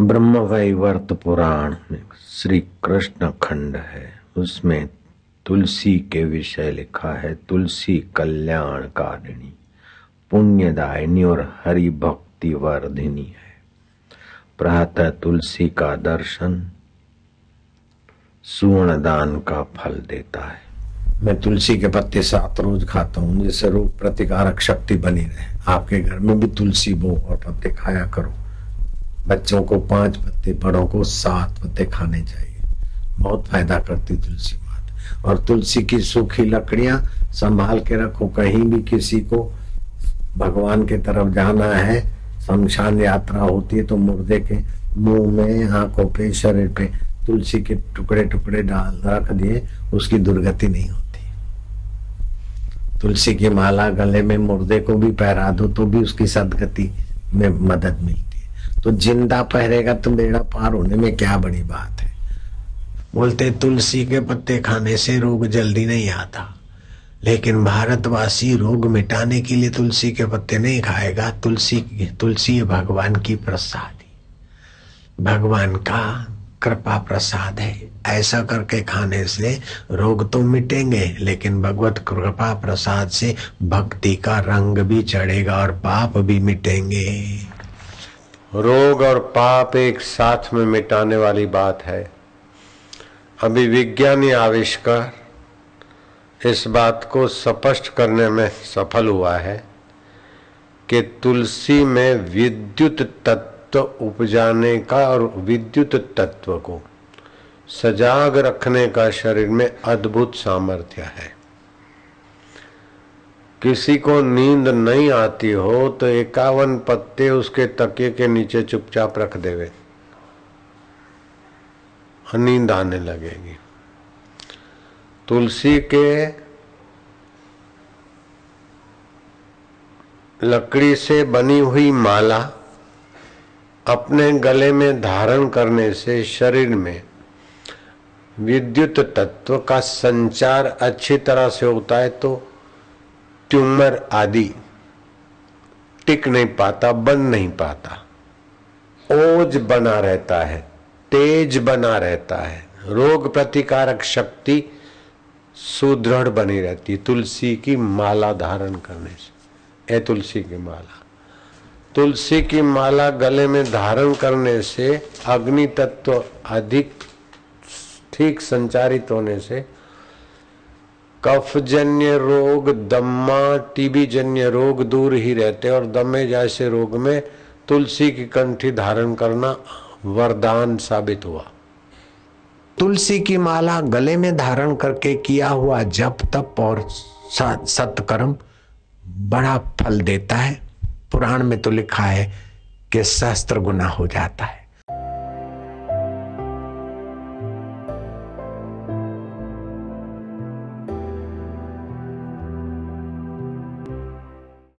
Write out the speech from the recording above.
ब्रह्म वैवर्त पुराण में श्री कृष्ण खंड है। उसमें तुलसी के विषय लिखा है, तुलसी कल्याण कारिणी, पुण्यदायिनी और हरि भक्ति वर्धिनी है। प्रातः तुलसी का दर्शन सुवर्ण दान का फल देता है। मैं तुलसी के पत्ते सात रोज खाता हूँ, जिससे रोग प्रतिकारक शक्ति बनी रहे। आपके घर में भी तुलसी बो और पत्ते खाया करो। बच्चों को पाँच पत्ते, बड़ों को सात पत्ते खाने चाहिए। बहुत फ़ायदा करती तुलसी मात और तुलसी की सूखी लकड़ियाँ संभाल के रखो, कहीं भी किसी को भगवान के तरफ़ जाना है, शमशान यात्रा होती है तो मुर्दे के मुँह में, आँखों पे, शरीर पे तुलसी के टुकड़े टुकड़े डाल रख दिए, उसकी दुर्गति नहीं होती। तुलसी की माला गले में मुर्दे को भी पहरा दो तो भी उसकी सदगति में मदद मिलती। तो ज़िंदा पहरेगा तो बेड़ा पार होने में क्या बड़ी बात है? बोलते, तुलसी के पत्ते खाने से रोग जल्दी नहीं आता। लेकिन भारतवासी रोग मिटाने के लिए तुलसी के पत्ते नहीं खाएगा। तुलसी तुलसी भगवान की प्रसादी। भगवान का कृपा प्रसाद है। ऐसा करके खाने से रोग तो मिटेंगे, लेकिन भगवत कृपा प्रसाद से भक्ति का रंग भी चढ़ेगा और पाप भी मिटेंगे। रोग और पाप एक साथ में मिटाने वाली बात है। अभी विज्ञानी आविष्कार इस बात को स्पष्ट करने में सफल हुआ है कि तुलसी में विद्युत तत्व उपजाने का और विद्युत तत्व को सजाग रखने का शरीर में अद्भुत सामर्थ्य है। किसी को नींद नहीं आती हो तो इक्यावन पत्ते उसके तकिए के नीचे चुपचाप रख देवे। नींद आने लगेगी। तुलसी के लकड़ी से बनी हुई माला अपने गले में धारण करने से शरीर में विद्युत तत्व का संचार अच्छी तरह से होता है तो ट्यूमर आदि टिक नहीं पाता, बन नहीं पाता। ओज बना रहता है, तेज बना रहता है। रोग प्रतिकारक शक्ति सुदृढ़ बनी रहती है। तुलसी की माला धारण करने से, ए तुलसी की माला। तुलसी की माला गले में धारण करने से अग्नि तत्व अधिक ठीक संचारित होने से कफजन्य रोग, दम्मा टीबी जन्य रोग दूर ही रहते और दमे जैसे रोग में तुलसी की कंठी धारण करना वरदान साबित हुआ। तुलसी की माला गले में धारण करके किया हुआ जप, तप और सत्कर्म बड़ा फल देता है। पुराण में तो लिखा है कि सहस्त्र गुना हो जाता है।